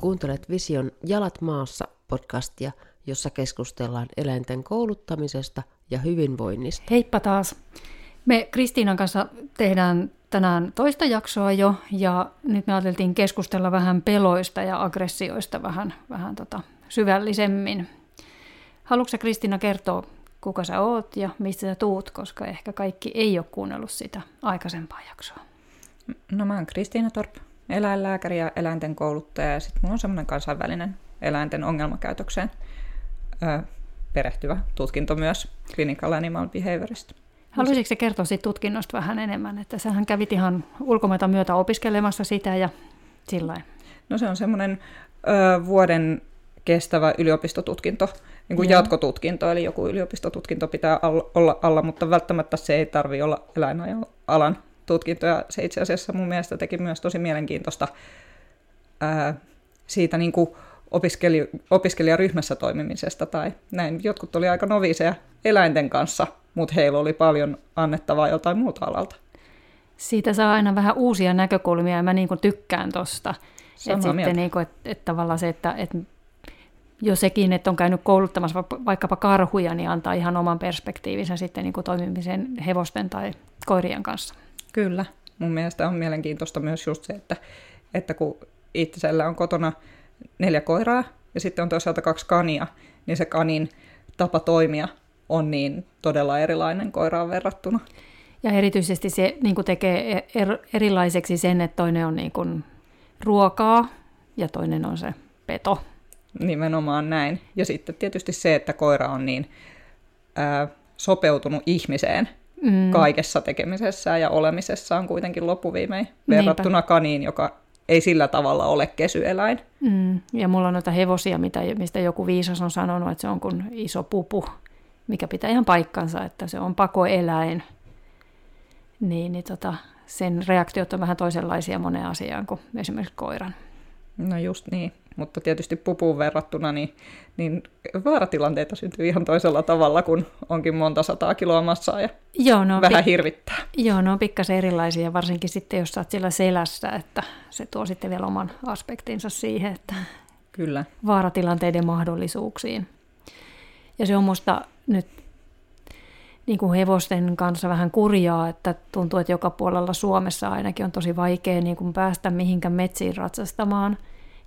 Kuuntelet Vision Jalat maassa podcastia, jossa keskustellaan eläinten kouluttamisesta ja hyvinvoinnista. Heippa taas. Me Kristiinan kanssa tehdään tänään toista jaksoa jo, ja nyt me ajateltiin keskustella vähän peloista ja aggressioista vähän, vähän tota syvällisemmin. Haluatko Kristiina kertoa, kuka sä oot ja mistä sä tuut, koska ehkä kaikki ei ole kuunnellut sitä aikaisempaa jaksoa? No mä oon Kristiina Torp, eläinlääkäri ja eläinten kouluttaja, ja sitten mulla on semmoinen kansainvälinen eläinten ongelmakäytökseen ö, perehtyvä tutkinto myös Clinical Animal Behaviorista. Haluaisitko kertoa siitä tutkinnosta vähän enemmän, että sähän kävit ihan ulkomaita myötä opiskelemassa sitä ja sillä No se on semmoinen ö, vuoden kestävä yliopistotutkinto, niin kuin jatkotutkinto, eli joku yliopistotutkinto pitää olla alla, mutta välttämättä se ei tarvi olla eläinalan tutkinto, ja se itse asiassa mun mielestä teki myös tosi mielenkiintoista ää, siitä niin kuin opiskeli, opiskelijaryhmässä toimimisesta tai näin. Jotkut oli aika noviseja eläinten kanssa, mutta heillä oli paljon annettavaa joltain muuta alalta. Siitä saa aina vähän uusia näkökulmia ja mä niin kuin tykkään tosta. Että sitten niin kuin, että, että tavallaan se, että, että jo sekin, että on käynyt kouluttamassa vaikkapa karhuja, niin antaa ihan oman perspektiivinsä sitten niin kuin toimimisen hevosten tai koirien kanssa. Kyllä. Mun mielestä on mielenkiintoista myös just se, että, että kun itsellä on kotona neljä koiraa ja sitten on toisaalta kaksi kania, niin se kanin tapa toimia on niin todella erilainen koiraan verrattuna. Ja erityisesti se niin kuin tekee e- er, erilaiseksi sen, että toinen on niin kuin ruokaa ja toinen on se peto. Nimenomaan näin. Ja sitten tietysti se, että koira on niin ää, sopeutunut ihmiseen mm. kaikessa tekemisessä ja olemisessa on kuitenkin loppuviimein verrattuna kaniin, joka ei sillä tavalla ole kesyeläin. Mm. Ja mulla on noita hevosia, mitä, mistä joku viisas on sanonut, että se on kuin iso pupu, mikä pitää ihan paikkansa, että se on pakoeläin. Niin, niin tota, sen reaktiot on vähän toisenlaisia moneen asiaan kuin esimerkiksi koiran. No just niin, mutta tietysti pupuun verrattuna niin, niin vaaratilanteita syntyy ihan toisella tavalla, kun onkin monta sataa kiloa massaa ja joo, no vähän pi- hirvittää. Joo, ne on pikkasen erilaisia, varsinkin sitten jos sä oot siellä selässä, että se tuo sitten vielä oman aspektinsa siihen, että Kyllä. vaaratilanteiden mahdollisuuksiin. Ja se on musta nyt niin kuin hevosten kanssa vähän kurjaa, että tuntuu, että joka puolella Suomessa ainakin on tosi vaikea niin kuin päästä mihinkään metsiin ratsastamaan,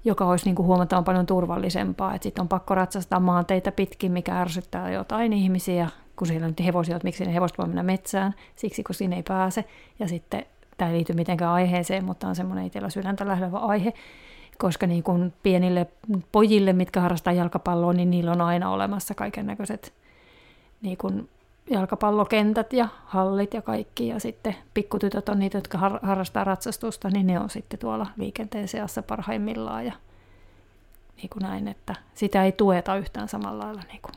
joka olisi niin kuin huomattavan paljon turvallisempaa. Sitten on pakko ratsastaa maanteita pitkin, mikä ärsyttää jotain ihmisiä, kun siellä on hevosia, että miksi ne hevoset voi mennä metsään, siksi kun sinne ei pääse. Ja sitten tämä ei liity mitenkään aiheeseen, mutta on semmoinen itsellä sydäntä lähdevä aihe, koska niin kuin pienille pojille, mitkä harrastaa jalkapalloa, niin niillä on aina olemassa kaiken näköiset niin kuin jalkapallokentät ja hallit ja kaikki. Ja sitten pikkutytöt on niitä, jotka har- harrastaa ratsastusta, niin ne on sitten tuolla liikenteen seassa parhaimmillaan. Ja niin kuin näin, että sitä ei tueta yhtään samalla lailla. Niin kuin.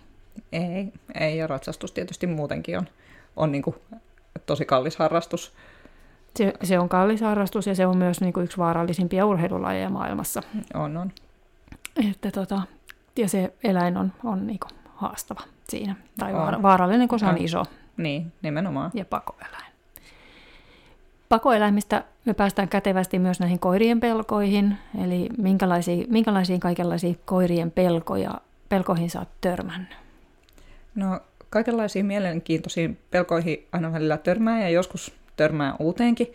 Ei, ei, ja ratsastus tietysti muutenkin on, on niin kuin tosi kallis harrastus. Se, se on kallis harrastus ja se on myös niin kuin yksi vaarallisimpia urheilulajeja maailmassa. On, on. Että tota, ja se eläin on, on niin kuin haastava siinä. Tai on. vaarallinen, kun se on iso. Niin, nimenomaan. Ja pakoeläin. Pakoeläimistä me päästään kätevästi myös näihin koirien pelkoihin, eli minkälaisiin, minkälaisiin kaikenlaisiin koirien pelkoja, pelkoihin sä oot törmännyt? No kaikenlaisiin mielenkiintoisiin pelkoihin aina välillä törmää ja joskus törmää uuteenkin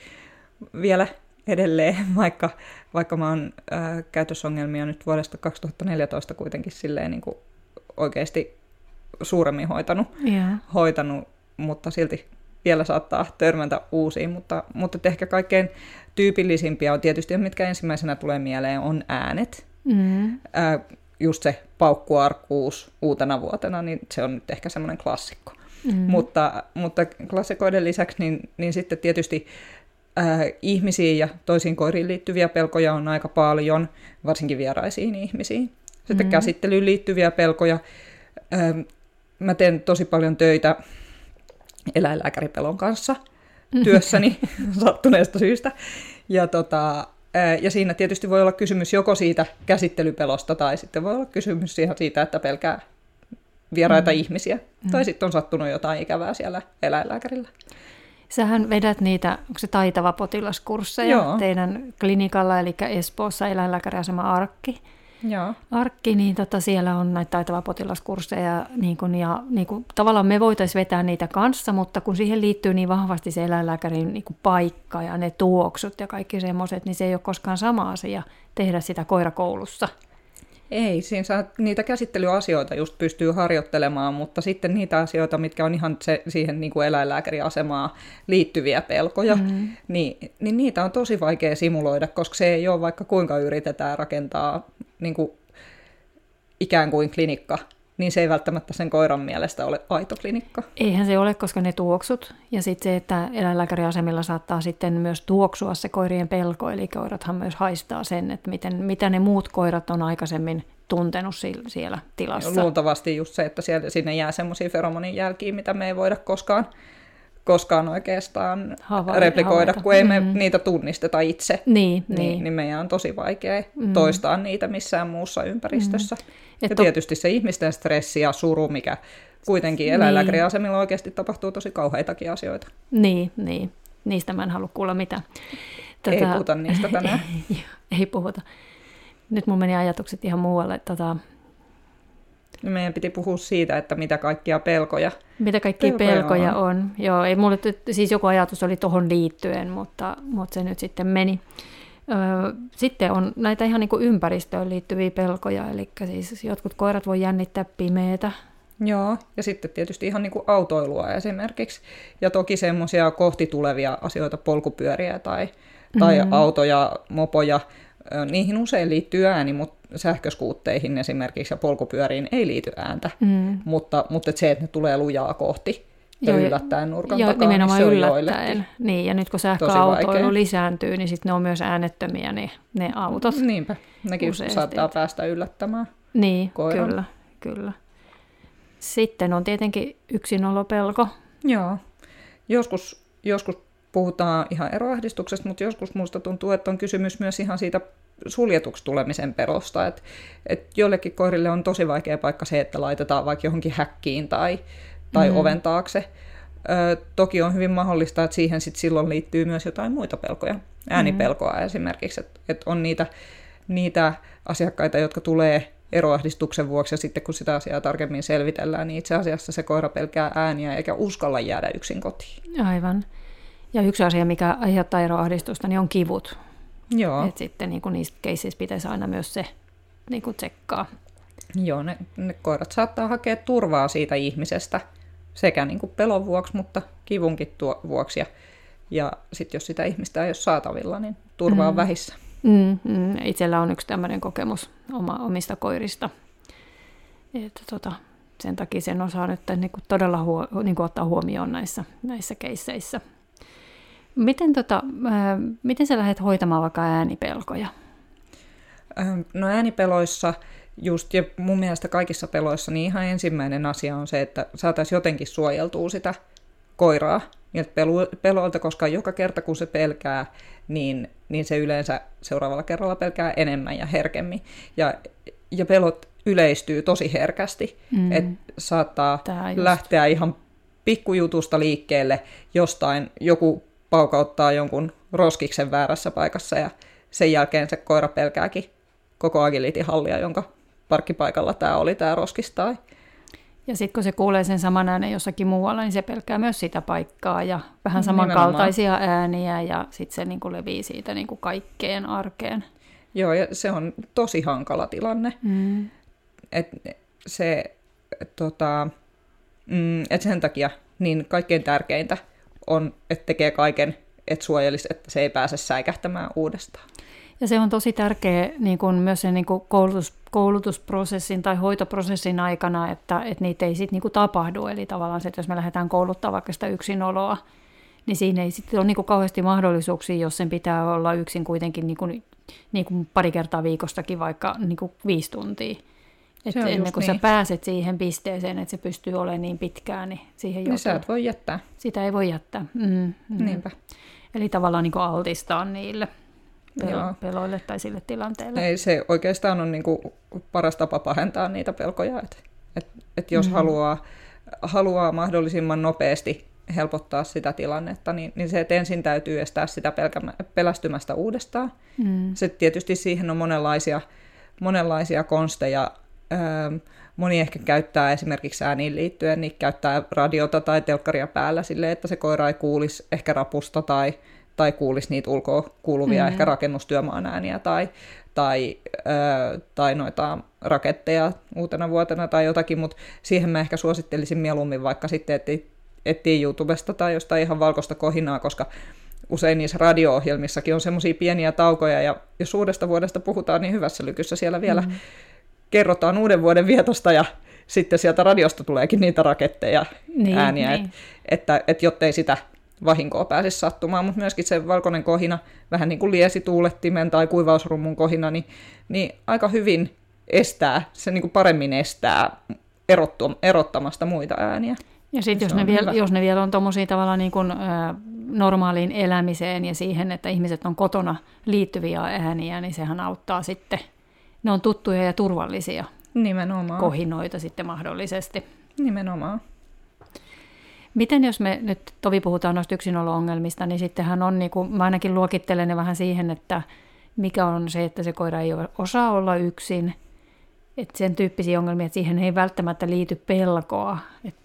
vielä edelleen, vaikka, vaikka mä oon äh, käytösongelmia nyt vuodesta 2014 kuitenkin silleen niin kuin oikeasti suuremmin hoitanut, yeah. hoitanut, mutta silti vielä saattaa törmätä uusiin, mutta, mutta ehkä kaikkein tyypillisimpiä on tietysti, mitkä ensimmäisenä tulee mieleen, on äänet. Mm. Ää, just se paukkuarkuus uutena vuotena, niin se on nyt ehkä semmoinen klassikko. Mm. Mutta, mutta klassikoiden lisäksi, niin, niin sitten tietysti ää, ihmisiin ja toisiin koiriin liittyviä pelkoja on aika paljon, varsinkin vieraisiin ihmisiin. Sitten mm. käsittelyyn liittyviä pelkoja. Mä teen tosi paljon töitä eläinlääkäripelon kanssa työssäni sattuneesta syystä. Ja, tota, ja siinä tietysti voi olla kysymys joko siitä käsittelypelosta tai sitten voi olla kysymys ihan siitä, että pelkää vieraita mm. ihmisiä. Mm. Tai sitten on sattunut jotain ikävää siellä eläinlääkärillä. Sähän vedät niitä, onko se taitava potilaskursseja Joo. teidän klinikalla, eli Espoossa eläinlääkäriasema Arkki. Joo. Arkki, niin tota, siellä on näitä taitava potilaskursseja, niin kun, ja niin kun, tavallaan me voitaisiin vetää niitä kanssa, mutta kun siihen liittyy niin vahvasti se eläinlääkärin niin paikka ja ne tuoksut ja kaikki semmoiset, niin se ei ole koskaan sama asia tehdä sitä koirakoulussa. Ei, siinä saa, niitä käsittelyasioita just pystyy harjoittelemaan, mutta sitten niitä asioita, mitkä on ihan se, siihen niin kuin eläinlääkäriasemaan liittyviä pelkoja, mm-hmm. niin, niin niitä on tosi vaikea simuloida, koska se ei ole vaikka kuinka yritetään rakentaa niin kuin ikään kuin klinikka, niin se ei välttämättä sen koiran mielestä ole aito klinikka. Eihän se ole, koska ne tuoksut. Ja sitten se, että eläinlääkäriasemilla saattaa sitten myös tuoksua se koirien pelko, eli koirathan myös haistaa sen, että miten, mitä ne muut koirat on aikaisemmin tuntenut siellä tilassa. Luultavasti just se, että siellä, sinne jää semmoisia feromonin jälkiä, mitä me ei voida koskaan, koskaan oikeastaan Havaita, replikoida, havaita. kun ei me Mm. niitä tunnisteta itse. Niin, Niin, niin. niin meidän on tosi vaikea mm. toistaa niitä missään muussa ympäristössä. Mm. Et Ja to- tietysti se ihmisten stressi ja suru, mikä kuitenkin Niin. eläinlääkäriasemilla oikeasti tapahtuu tosi kauheitakin asioita. Niin, niin. Niistä mä en halua kuulla mitään. Ei puhuta niistä tänään. Joo, ei puhuta. Nyt mun meni ajatukset ihan muualle. Tota, Niin Meidän piti puhua siitä, että mitä kaikkia pelkoja. mitä kaikkia Pelkoja pelkoja, on. on. Joo, ei mulle, siis joku ajatus oli tuohon liittyen, mutta, mutta se nyt sitten meni. Sitten on näitä ihan niin kuin ympäristöön liittyviä pelkoja, eli siis jotkut koirat voi jännittää pimeätä. Joo, ja sitten tietysti ihan niin kuin autoilua esimerkiksi. Ja toki semmoisia kohti tulevia asioita, polkupyöriä tai, tai mm-hmm. autoja, mopoja, niihin usein liittyy ääni, mutta sähköskuutteihin esimerkiksi ja polkupyöriin ei liity ääntä. Mm. Mutta, mutta et se, että ne tulee lujaa kohti ja Joo, yllättäen nurkan Ja takaa, nimenomaan niin se yllättäen. Niin, ja nyt kun sähköautoilu lisääntyy, niin sitten ne on myös äänettömiä ne, ne autot. Niinpä, nekin Useasti, saattaa päästä yllättämään. Niin, koiran. kyllä, kyllä. Sitten on tietenkin yksinolopelko. Joo. Joskus, joskus puhutaan ihan eroahdistuksesta, mutta joskus minusta tuntuu, että on kysymys myös ihan siitä suljetuksi tulemisen pelosta. Että et joillekin koirille on tosi vaikea paikka se, että laitetaan vaikka johonkin häkkiin tai, tai mm. oven taakse. Ö, toki on hyvin mahdollista, että siihen sit silloin liittyy myös jotain muita pelkoja. Äänipelkoa mm. esimerkiksi, että et on niitä, niitä asiakkaita, jotka tulee eroahdistuksen vuoksi, ja sitten kun sitä asiaa tarkemmin selvitellään, niin itse asiassa se koira pelkää ääniä eikä uskalla jäädä yksin kotiin. Aivan. Ja yksi asia, mikä aiheuttaa eroahdistusta, niin on kivut. Joo, Et sitten niin kuin niistä keisseissä pitäisi aina myös se niin kuin tsekkaa. Joo ne, ne koirat saattaa hakea turvaa siitä ihmisestä sekä niin kuin pelon vuoksi, mutta kivunkin tuo vuoksi. Ja, ja sitten jos sitä ihmistä ei ole saatavilla, niin turva on Mm. vähissä. Mm, mm. Itsellä on yksi tämmöinen kokemus oma, omista koirista. Että tota, sen takia sen osaa nyt niin kuin todella huo, niin kuin ottaa huomioon näissä, näissä keisseissä. Miten, tota, miten sä lähdet hoitamaan vaikka äänipelkoja? Ähm, No äänipeloissa just, ja mun mielestä kaikissa peloissa, niin ihan ensimmäinen asia on se, että saataisiin jotenkin suojeltua sitä koiraa niiltä peloilta, koska joka kerta kun se pelkää, niin, niin se yleensä seuraavalla kerralla pelkää enemmän ja herkemmin. Ja, ja pelot yleistyy tosi herkästi, Mm. että saattaa lähteä ihan pikkujutusta liikkeelle, jostain joku paukauttaa jonkun roskiksen väärässä paikassa ja sen jälkeen se koira pelkääkin koko agility-hallia, jonka parkkipaikalla tämä oli tämä roskis tai Ja sitten kun se kuulee sen saman äänen jossakin muualla, niin se pelkää myös sitä paikkaa ja vähän Nimenomaan. samankaltaisia ääniä ja sitten se niin kuin levii siitä niin kuin kaikkeen arkeen. Joo, ja se on tosi hankala tilanne. Mm. Et se, tota, mm, et sen takia niin kaikkein tärkeintä on, että tekee kaiken, että suojelisi, että se ei pääse säikähtämään uudestaan. Ja se on tosi tärkeä niin kuin myös sen niin kuin koulutus, koulutusprosessin tai hoitoprosessin aikana, että, että niitä ei sitten niin tapahdu. Eli tavallaan se, että jos me lähdetään kouluttamaan vaikka sitä yksinoloa, niin siinä ei sitten ole niin kuin kauheasti mahdollisuuksia, jos sen pitää olla yksin kuitenkin niin kuin, niin kuin pari kertaa viikostakin vaikka niin kuin viisi tuntia. Et ennen kuin sä niin. pääset siihen pisteeseen, että se pystyy olemaan niin pitkään, niin siihen Niin joutuu. sä et voi jättää. Sitä ei voi jättää. Mm, mm. Niinpä. Eli tavallaan niin kuin altistaa niille Joo. pel- peloille tai sille tilanteelle. Ei, se oikeastaan on niin kuin paras tapa pahentaa niitä pelkoja. Että et, et jos Mhm. mm. haluaa, haluaa mahdollisimman nopeasti helpottaa sitä tilannetta, niin, niin se, että ensin täytyy estää sitä pelkämä, pelästymästä uudestaan. Mm. Se tietysti siihen on monenlaisia, monenlaisia konsteja. Moni ehkä käyttää esimerkiksi ääniin liittyen, niin käyttää radiota tai telkkaria päällä sille, että se koira ei kuulisi ehkä rapusta tai, tai kuulisi niitä ulkoa kuuluvia mm. ehkä rakennustyömaan ääniä tai, tai, ö, tai noita raketteja uutena vuotena tai jotakin, mutta siihen mä ehkä suosittelisin mieluummin vaikka sitten, että etsii YouTubesta tai jostain ihan valkoista kohinaa, koska usein niissä radio-ohjelmissakin on semmoisia pieniä taukoja, ja jos uudesta vuodesta puhutaan, niin hyvässä lykyssä siellä vielä mm. Kerrotaan uuden vuoden vietosta, ja sitten sieltä radiosta tuleekin niitä raketteja, niin, ääniä, niin. Et, että, että jottei sitä vahinkoa pääsisi sattumaan, mutta myöskin se valkoinen kohina, vähän niin kuin liesituulettimen tai kuivausrummun kohina, niin, niin aika hyvin estää, se niin kuin paremmin estää erottu, erottamasta muita ääniä. Ja sitten jos, ne vielä, jos ne vielä on tuommoisia tavallaan niin kuin, ä, normaaliin elämiseen ja siihen, että ihmiset on kotona liittyviä ääniä, niin sehän auttaa sitten. Ne on tuttuja ja turvallisia Nimenomaan. kohinoita sitten mahdollisesti. Nimenomaan. Miten jos me nyt tovi puhutaan noista yksinolo-ongelmista, niin sittenhän on, niin kuin, mä ainakin luokittelen ne vähän siihen, että mikä on se, että se koira ei osaa olla yksin, että sen tyyppisiä ongelmia, että siihen ei välttämättä liity pelkoa. Et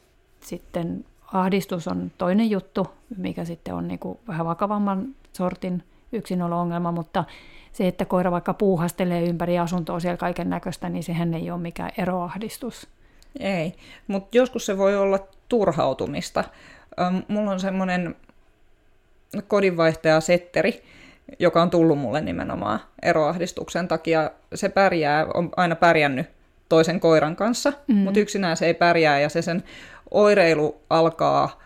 sitten ahdistus on toinen juttu, mikä sitten on niin kuin vähän vakavamman sortin yksinolo-ongelma, mutta se, että koira vaikka puuhastelee ympäri asuntoa siellä kaiken näköistä, niin sehän ei ole mikään eroahdistus. Ei, mutta joskus se voi olla turhautumista. Mulla on semmoinen kodinvaihtaja Setteri, joka on tullut mulle nimenomaan eroahdistuksen takia. Se pärjää, on aina pärjännyt toisen koiran kanssa, mm. mutta yksinään se ei pärjää ja se sen oireilu alkaa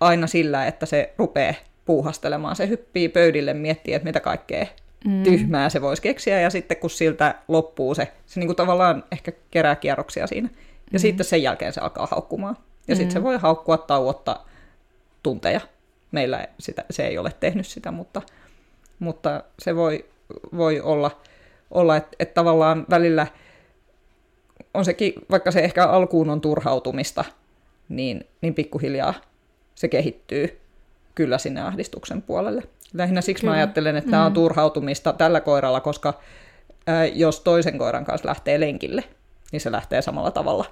aina sillä, että se rupeaa puuhastelemaan. Se hyppii pöydille, miettii, että mitä kaikkea mm. tyhmää se voisi keksiä, ja sitten kun siltä loppuu se, se niin kuin tavallaan ehkä kerää kierroksia siinä. Ja mm. sitten sen jälkeen se alkaa haukkumaan. Ja mm. sitten se voi haukkua tauotta tunteja. Meillä sitä, se ei ole tehnyt sitä, mutta, mutta se voi, voi olla, olla että et tavallaan välillä on sekin, vaikka se ehkä alkuun on turhautumista, niin, niin pikkuhiljaa se kehittyy kyllä sinne ahdistuksen puolelle. Lähinnä siksi kyllä. mä ajattelen, että mm. tämä on turhautumista tällä koiralla, koska ää, jos toisen koiran kanssa lähtee lenkille, niin se lähtee samalla tavalla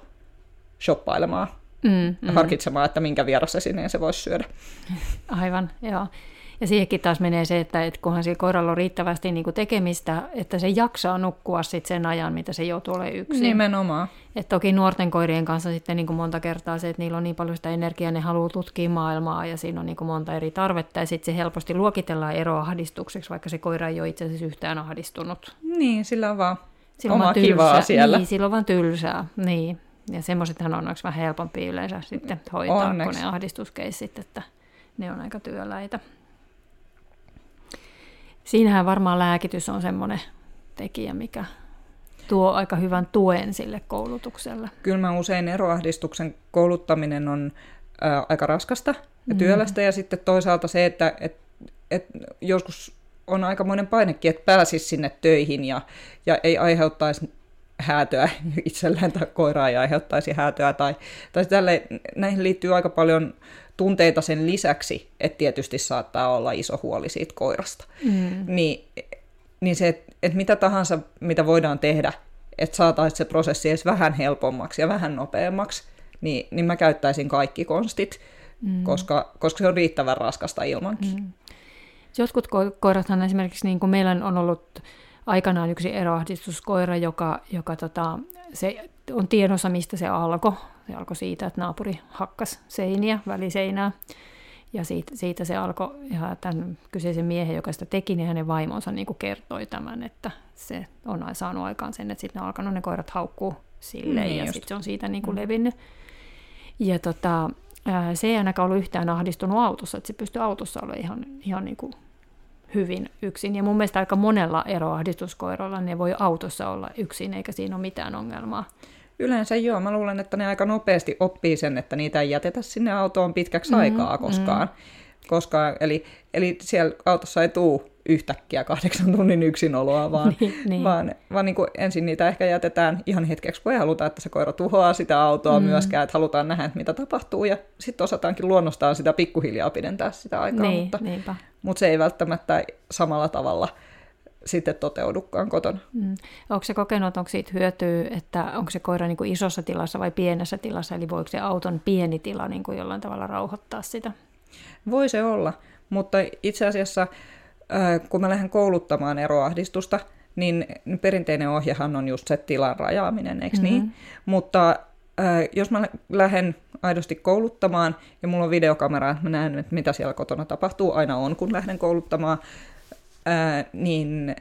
shoppailemaan mm, mm. harkitsemaan, että minkä vieras esineen se voisi syödä. Aivan, joo. Ja siihenkin taas menee se, että, että kunhan sillä koiralla on riittävästi niin kuin tekemistä, että se jaksaa nukkua sit sen ajan, mitä se joutuu olemaan yksin. Nimenomaan. Et toki nuorten koirien kanssa sitten niin kuin monta kertaa se, että niillä on niin paljon sitä energiaa, ne haluaa tutkia maailmaa ja siinä on niin kuin monta eri tarvetta ja sitten se helposti luokitellaan eroahdistukseksi, vaikka se koira ei ole itse asiassa yhtään ahdistunut. Niin, sillä on vaan sillä oma on vaan kivaa siellä. Niin, sillä on vaan tylsää. Niin. Ja semmoisethan on vähän helpompi yleensä sitten hoitaa Onneksi. kuin ne ahdistuskeissit, että ne on aika työläitä. Siinähän varmaan lääkitys on semmoinen tekijä, mikä tuo aika hyvän tuen sille koulutukselle. Kyllä mä usein eroahdistuksen kouluttaminen on ää, aika raskasta ja mm. työlästä, mm. ja sitten toisaalta se, että et, et joskus on aikamoinen painekin, että pääsisi sinne töihin ja, ja ei aiheuttaisi häätöä itselleen tai koiraa ja aiheuttaisi häätöä. Tai, tai tälle, näihin liittyy aika paljon tunteita sen lisäksi, että tietysti saattaa olla iso huoli siitä koirasta. Mm. Niin, niin se, että et mitä tahansa, mitä voidaan tehdä, että saataisiin se prosessi edes vähän helpommaksi ja vähän nopeammaksi, niin, niin mä käyttäisin kaikki konstit, mm. koska, koska se on riittävän raskasta ilmankin. Mm. Jotkut ko- koirathan esimerkiksi, niin kuin meillä on ollut aikanaan yksi eroahdistuskoira, joka, joka tota, se on tiedossa, mistä se alkoi. Se alkoi siitä, että naapuri hakkas seiniä, väliseinää. Ja siitä, siitä se alkoi, ja tämän kyseisen miehen, joka sitä teki, niin hänen vaimonsa niin kuin kertoi tämän, että se on saanut aikaan sen, että sitten ne on alkanut ne koirat haukkuu silleen, niin ja sitten se on siitä niin kuin mm. levinnyt. Ja tota, se ei ainakaan ollut yhtään ahdistunut autossa, että se pystyi autossa olemaan ihan, ihan niin kuin hyvin yksin. Ja mun mielestä aika monella eroahdistuskoiralla ne voi autossa olla yksin, eikä siinä ole mitään ongelmaa. Yleensä joo, mä luulen, että ne aika nopeasti oppii sen, että niitä ei jätetä sinne autoon pitkäksi mm-hmm, aikaa koskaan. Mm-hmm. koskaan eli, eli siellä autossa ei tule yhtäkkiä kahdeksan tunnin yksinoloa, vaan, Niin, niin. vaan, vaan niin kuin ensin niitä ehkä jätetään ihan hetkeksi, kun ei haluta, että se koira tuhoaa sitä autoa mm. myöskään, että halutaan nähdä, että mitä tapahtuu, ja sitten osataankin luonnostaan sitä pikkuhiljaa pidentää sitä aikaa, Niin, mutta, niinpä. mutta se ei välttämättä samalla tavalla sitten toteudukaan kotona. Mm. Onko se kokenut, että onko siitä hyötyä, että onko se koira niin kuin isossa tilassa vai pienessä tilassa, eli voiko se auton pieni tila niin kuin jollain tavalla rauhoittaa sitä? Voi se olla, mutta itse asiassa kun mä lähden kouluttamaan eroahdistusta, niin perinteinen ohjehan on just se tilan rajaaminen, eikö mm-hmm. niin? Mutta jos mä lähden aidosti kouluttamaan ja mulla on videokamera, että mä näen, että mitä siellä kotona tapahtuu, aina on kun lähden kouluttamaan, äh, niin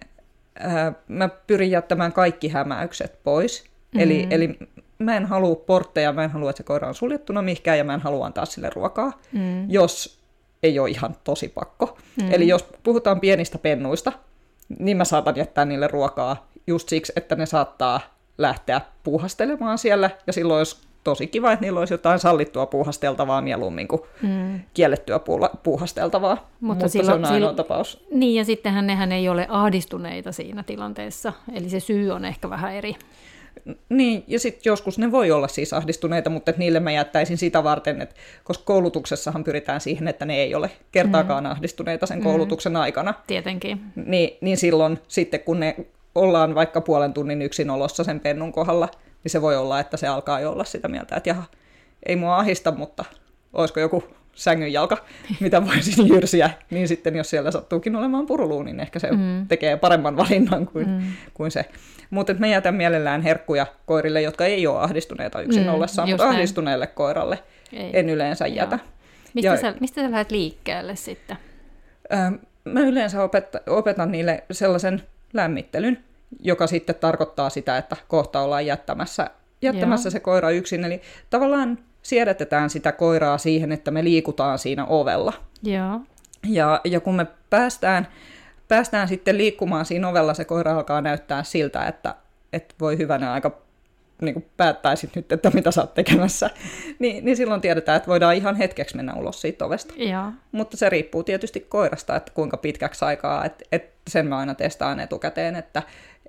äh, mä pyrin jättämään kaikki hämäykset pois. Mm-hmm. Eli, eli mä en halua portteja, mä en halua, että se koira on suljettuna mihinkään ja mä en halua antaa sille ruokaa, mm. jos ei ole ihan tosi pakko. Mm. Eli jos puhutaan pienistä pennuista, niin mä saatan jättää niille ruokaa just siksi, että ne saattaa lähteä puuhastelemaan siellä, ja silloin olisi tosi kiva, että niillä olisi jotain sallittua puuhasteltavaa mieluummin kuin mm. kiellettyä puuhasteltavaa, mutta, mutta silloin, se on ainoa tapaus. Niin, ja sittenhän nehän ei ole ahdistuneita siinä tilanteessa, eli se syy on ehkä vähän eri. Niin, ja sitten joskus ne voi olla siis ahdistuneita, mutta et niille mä jättäisin sitä varten, että koska koulutuksessahan pyritään siihen, että ne ei ole kertaakaan mm. ahdistuneita sen koulutuksen mm. aikana. Tietenkin. Niin, niin silloin sitten, kun ne ollaan vaikka puolen tunnin yksinolossa sen pennun kohdalla, niin se voi olla, että se alkaa jo olla sitä mieltä, että jaha, ei mua ahista, mutta olisiko joku sängyn jalka, mitä voisin jyrsiä, niin sitten jos siellä sattuukin olemaan puruluu, niin ehkä se mm. tekee paremman valinnan kuin, mm. kuin se. Mutta me jätän mielellään herkkuja koirille, jotka ei ole ahdistuneita yksin mm, ollessaan, mutta näin. ahdistuneelle koiralle ei. en yleensä Joo. jätä. Mistä, ja, sä, mistä sä lähdet liikkeelle sitten? Mä yleensä opet, opetan niille sellaisen lämmittelyn, joka sitten tarkoittaa sitä, että kohta ollaan jättämässä, jättämässä se koira yksin. Eli tavallaan siedätetään sitä koiraa siihen, että me liikutaan siinä ovella. Joo. Ja, ja kun me päästään, päästään sitten liikkumaan siinä ovella, se koira alkaa näyttää siltä, että, että voi hyvänä aika niin kuin päättäisit nyt, että mitä sä oot tekemässä, niin, niin silloin tiedetään, että voidaan ihan hetkeksi mennä ulos siitä ovesta. Ja. Mutta se riippuu tietysti koirasta, että kuinka pitkäksi aikaa, että, että sen mä aina testaan etukäteen, että,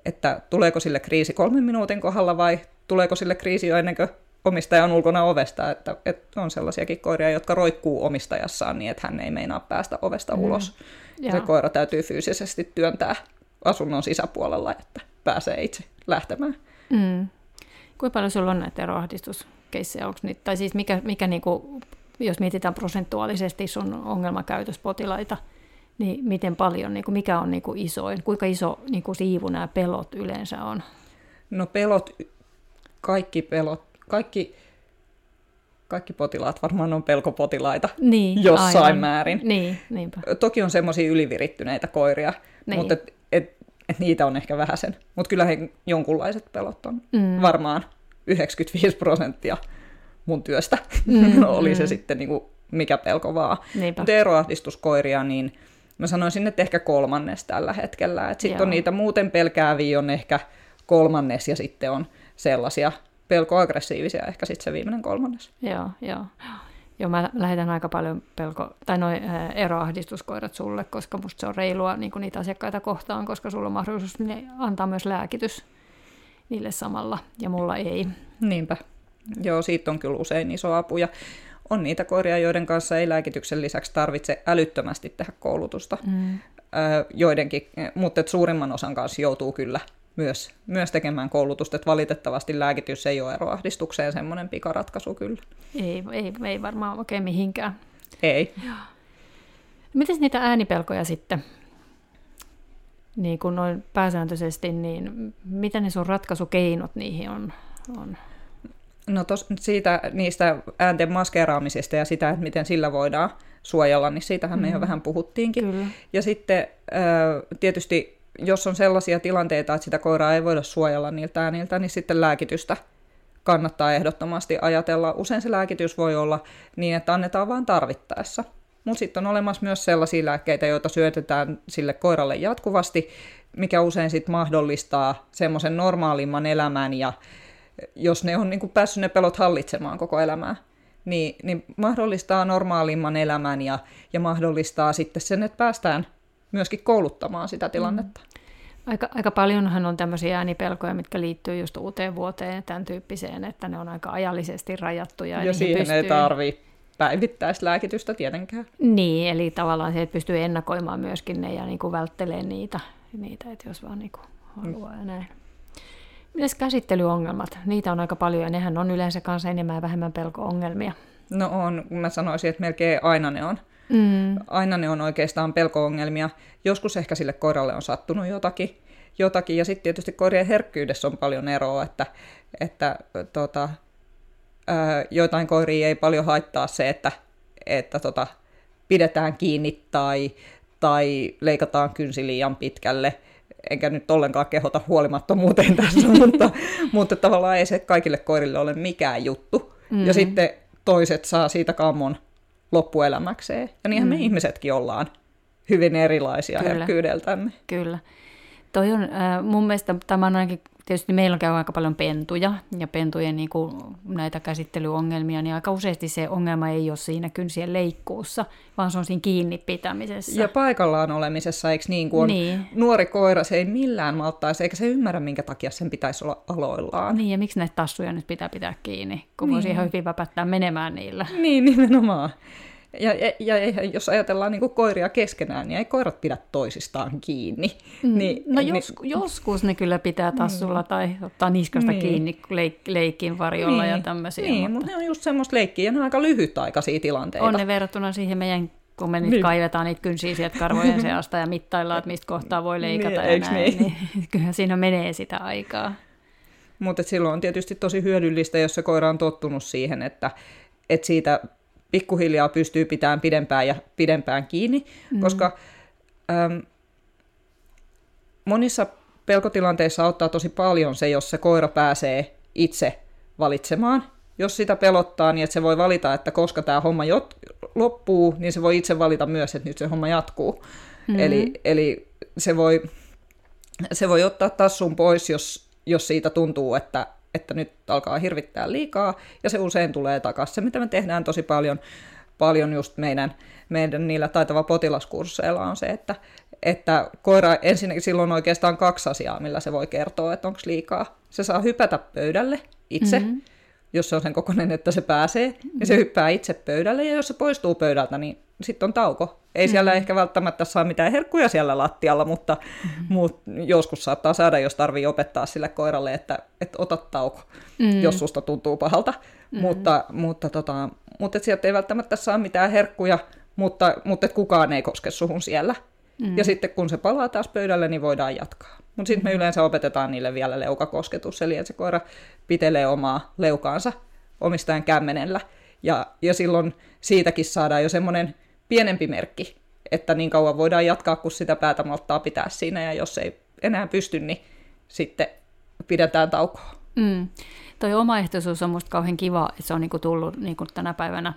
että tuleeko sille kriisi kolmen minuutin kohdalla vai tuleeko sille kriisi jo ennen kuin omistaja on ulkona ovesta, että, että on sellaisiakin koiria, jotka roikkuu omistajassaan niin, että hän ei meinaa päästä ovesta mm. ulos. Ja. Se koira täytyy fyysisesti työntää asunnon sisäpuolella, että pääsee itse lähtemään. Mm. Kuinka paljon sulla on näitä? Onko niitä, tai siis mikä, mikä niinku, jos mietitään prosentuaalisesti sun ongelmakäytöspotilaita, niin miten paljon, niinku, mikä on niinku isoin? Kuinka iso niinku siivu nämä pelot yleensä on? No pelot, kaikki pelot kaikki, kaikki potilaat varmaan on pelkopotilaita niin, jossain aivan. määrin. Niin, niinpä. Toki on semmoisia ylivirittyneitä koiria, niin. mutta et, et, et niitä on ehkä vähäsen. Mutta kyllä he jonkunlaiset pelot on mm. varmaan 95 prosenttia mun työstä. Mm, Oli mm. se sitten niinku mikä pelko vaan. Mutta eroahdistuskoiria, niin mä sanoisin, että ehkä kolmannes tällä hetkellä. Sitten on niitä muuten pelkääviä on ehkä kolmannes ja sitten on sellaisia pelkoaggressiivisia ehkä sitten se viimeinen kolmannes. Joo, joo. Joo, mä lähetän aika paljon pelko, tai noin eroahdistuskoirat sulle, koska musta se on reilua niin niitä asiakkaita kohtaan, koska sulla on mahdollisuus antaa myös lääkitys niille samalla, ja mulla ei. Niinpä. Joo, siitä on kyllä usein iso apu, ja on niitä koiria, joiden kanssa ei lääkityksen lisäksi tarvitse älyttömästi tehdä koulutusta. Mm. joidenkin, mutta suurimman osan kanssa joutuu kyllä myös, myös tekemään koulutusta, että valitettavasti lääkitys ei ole eroahdistukseen semmoinen pikaratkaisu kyllä. Ei, ei, ei varmaan oikein mihinkään. Ei. Miten niitä äänipelkoja sitten, niin kuin noin pääsääntöisesti, niin mitä ne sun ratkaisukeinot niihin on? on? No tos, siitä, niistä äänten maskeeraamisesta ja sitä, että miten sillä voidaan suojella, niin siitähän mm. me jo mm. vähän puhuttiinkin. Kyllä. Ja sitten tietysti jos on sellaisia tilanteita, että sitä koiraa ei voida suojella niiltä ääniltä, niin sitten lääkitystä kannattaa ehdottomasti ajatella. Usein se lääkitys voi olla niin, että annetaan vain tarvittaessa. Mutta sitten on olemassa myös sellaisia lääkkeitä, joita syötetään sille koiralle jatkuvasti, mikä usein sitten mahdollistaa semmoisen normaalimman elämän ja jos ne on niin päässyt ne pelot hallitsemaan koko elämää, niin, niin mahdollistaa normaalimman elämän ja, ja mahdollistaa sitten sen, että päästään myöskin kouluttamaan sitä tilannetta. Mm. Aika, aika paljonhan on tämmöisiä äänipelkoja, mitkä liittyy just uuteen vuoteen ja tämän tyyppiseen, että ne on aika ajallisesti rajattuja. Ja, ja siihen pystyy... ei tarvitse päivittäislääkitystä tietenkään. Niin, eli tavallaan se, että pystyy ennakoimaan myöskin ne ja niin kuin välttelee niitä, niitä, että jos vaan niin kuin haluaa ja näin. Mitäs käsittelyongelmat? Niitä on aika paljon ja nehän on yleensä kanssa enemmän ja vähemmän pelko-ongelmia. No on, mä sanoisin, että melkein aina ne on. Mm. Aina ne on oikeastaan pelko-ongelmia. Joskus ehkä sille koiralle on sattunut jotakin, jotakin. ja sitten tietysti koirien herkkyydessä on paljon eroa, että, että tota, joitain koiria ei paljon haittaa se, että, että tota, pidetään kiinni tai, tai leikataan kynsi liian pitkälle. Enkä nyt ollenkaan kehota huolimattomuuteen tässä, mutta, mutta tavallaan ei se kaikille koirille ole mikään juttu. Mm. Ja sitten toiset saa siitä kammon loppuelämäkseen. Ja niinhän mm. me ihmisetkin ollaan hyvin erilaisia Kyllä. herkkyydeltämme. Kyllä. Toi on, äh, mun mielestä tämä on ainakin, tietysti meillä on käy aika paljon pentuja ja pentujen niin kuin, näitä käsittelyongelmia, niin aika useasti se ongelma ei ole siinä kynsien leikkuussa, vaan se on siinä kiinni pitämisessä. Ja paikallaan olemisessa, eikö niin kuin niin. nuori koira, se ei millään maltaisi, eikä se ymmärrä, minkä takia sen pitäisi olla aloillaan. Niin, ja miksi näitä tassuja nyt pitää pitää kiinni, kun niin. voisi ihan hyvin väpättää menemään niillä. Niin, nimenomaan. Ja, ja, ja jos ajatellaan niin kuin koiria keskenään, niin ei koirat pidä toisistaan kiinni. Mm. Niin, no niin, jos, joskus ne kyllä pitää tassulla mm. tai ottaa niskasta niin. kiinni leik, leikin varjolla niin. ja tämmöisiä. Niin, mutta... mutta ne on just semmoista leikkiä ja ne on aika lyhytaikaisia tilanteita. On ne verrattuna siihen meidän kun me nyt niin. kaivetaan niitä kynsiä sieltä karvojen seasta ja mittaillaan, että mistä kohtaa voi leikata niin, ja näin, niin? niin kyllähän siinä menee sitä aikaa. Mutta silloin on tietysti tosi hyödyllistä, jos se koira on tottunut siihen, että, että siitä pikkuhiljaa pystyy pitämään pidempään ja pidempään kiinni, mm. koska äm, monissa pelkotilanteissa auttaa tosi paljon se, jos se koira pääsee itse valitsemaan. Jos sitä pelottaa, niin että se voi valita, että koska tämä homma jot- loppuu, niin se voi itse valita myös, että nyt se homma jatkuu. Mm-hmm. Eli, eli se, voi, se voi ottaa tassun pois, jos, jos siitä tuntuu, että, että nyt alkaa hirvittää liikaa, ja se usein tulee takaisin. Se, mitä me tehdään tosi paljon, paljon just meidän, meidän niillä taitava potilaskursseilla on se, että, että koira ensinnäkin silloin oikeastaan kaksi asiaa, millä se voi kertoa, että onko liikaa. Se saa hypätä pöydälle itse, mm-hmm. Jos se on sen kokoinen, että se pääsee, mm-hmm. ja se hyppää itse pöydälle, ja jos se poistuu pöydältä, niin sitten on tauko. Ei siellä mm-hmm. ehkä välttämättä saa mitään herkkuja siellä lattialla, mutta, mm-hmm. mutta joskus saattaa saada, jos tarvii opettaa sille koiralle, että, että ota tauko, mm-hmm. jos susta tuntuu pahalta. Mm-hmm. Mutta, mutta, tota, mutta et sieltä ei välttämättä saa mitään herkkuja, mutta, mutta et kukaan ei koske suhun siellä. Mm-hmm. Ja sitten kun se palaa taas pöydälle, niin voidaan jatkaa. Mutta sitten me mm-hmm. yleensä opetetaan niille vielä leukakosketus, eli että se koira pitelee omaa leukaansa omistajan kämmenellä. Ja, ja silloin siitäkin saadaan jo semmoinen pienempi merkki, että niin kauan voidaan jatkaa, kun sitä päätä malttaa pitää siinä, ja jos ei enää pysty, niin sitten pidetään taukoa. Mm. Toi omaehtoisuus on musta kauhean kiva, että se on niinku tullut niinku tänä päivänä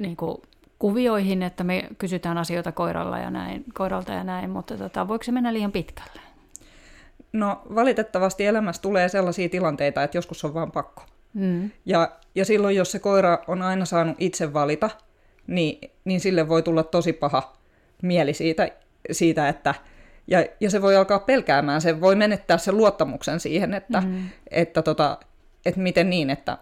niinku kuvioihin, että me kysytään asioita koiralla ja näin, koiralta ja näin, mutta tota, voiko se mennä liian pitkälle? No valitettavasti elämässä tulee sellaisia tilanteita, että joskus on vaan pakko. Mm. Ja, ja silloin, jos se koira on aina saanut itse valita, niin, niin sille voi tulla tosi paha mieli siitä, siitä että ja, ja se voi alkaa pelkäämään, se voi menettää sen luottamuksen siihen, että, mm. että, tota, että miten niin, että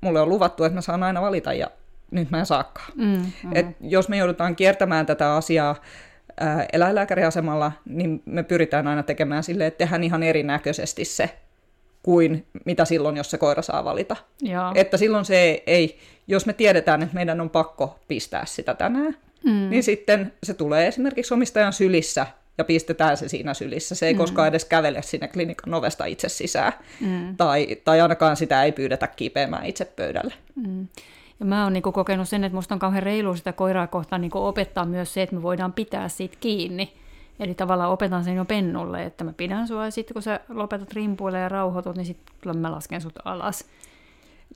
mulle on luvattu, että mä saan aina valita ja nyt mä en saakaan. Mm, mm. Et jos me joudutaan kiertämään tätä asiaa eläinlääkäriasemalla, niin me pyritään aina tekemään sille, että tehdään ihan erinäköisesti se, kuin mitä silloin, jos se koira saa valita. Joo. Että silloin se ei, jos me tiedetään, että meidän on pakko pistää sitä tänään, mm. niin sitten se tulee esimerkiksi omistajan sylissä ja pistetään se siinä sylissä. Se ei mm. koskaan edes kävele sinne klinikan ovesta itse sisään. Mm. Tai, tai ainakaan sitä ei pyydetä kipeämään itse pöydälle. Mm. Ja mä oon niinku kokenut sen, että musta on kauhean reilu sitä koiraa kohtaan niinku opettaa myös se, että me voidaan pitää siitä kiinni. Eli tavallaan opetan sen jo pennulle, että mä pidän sua ja sitten kun sä lopetat rimpuille ja rauhoitut, niin sitten mä lasken sut alas.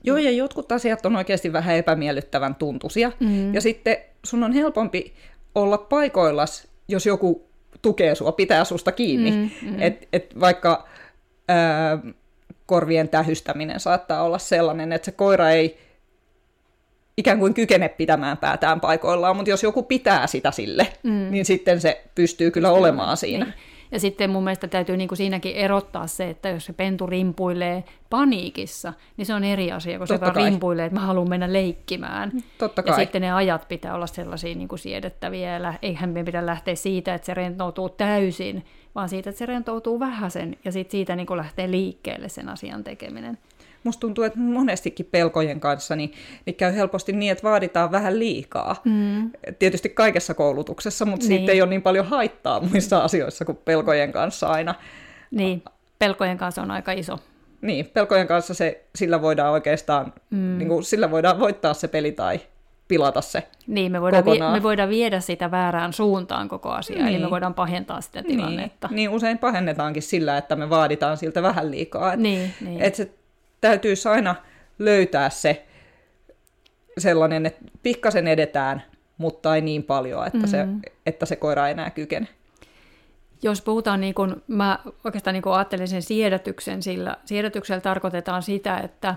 Joo, ja jotkut asiat on oikeasti vähän epämiellyttävän tuntuisia. Mm. Ja sitten sun on helpompi olla paikoillas, jos joku tukee sua, pitää susta kiinni. Mm, mm. Et, et vaikka ää, korvien tähystäminen saattaa olla sellainen, että se koira ei ikään kuin kykene pitämään päätään paikoillaan, mutta jos joku pitää sitä sille, mm. niin sitten se pystyy kyllä olemaan siinä. Niin. Ja sitten mun mielestä täytyy niin kuin siinäkin erottaa se, että jos se pentu rimpuilee paniikissa, niin se on eri asia, kun Totta se vaan rimpuilee, että mä haluan mennä leikkimään. Totta kai. Ja sitten ne ajat pitää olla sellaisia niin kuin siedettäviä, eihän me pitää lähteä siitä, että se rentoutuu täysin, vaan siitä, että se rentoutuu vähäsen, ja sitten siitä niin kuin lähtee liikkeelle sen asian tekeminen musta tuntuu, että monestikin pelkojen kanssa niin, niin käy helposti niin, että vaaditaan vähän liikaa. Mm. Tietysti kaikessa koulutuksessa, mutta niin. siitä ei ole niin paljon haittaa muissa asioissa kuin pelkojen kanssa aina. Niin, pelkojen kanssa on aika iso. Niin, pelkojen kanssa se, sillä voidaan oikeastaan, mm. niin kuin, sillä voidaan voittaa se peli tai pilata se Niin, me voidaan, vi- me voidaan viedä sitä väärään suuntaan koko asiaa, niin. eli me voidaan pahentaa sitä niin. tilannetta. Niin, niin usein pahennetaankin sillä, että me vaaditaan siltä vähän liikaa. Et, niin, niin. Et se täytyisi aina löytää se sellainen, että pikkasen edetään, mutta ei niin paljon, että, mm. se, että se koira ei enää kykene. Jos puhutaan, niin kuin, mä oikeastaan niin kuin ajattelin sen siedätyksen, sillä siedätyksellä tarkoitetaan sitä, että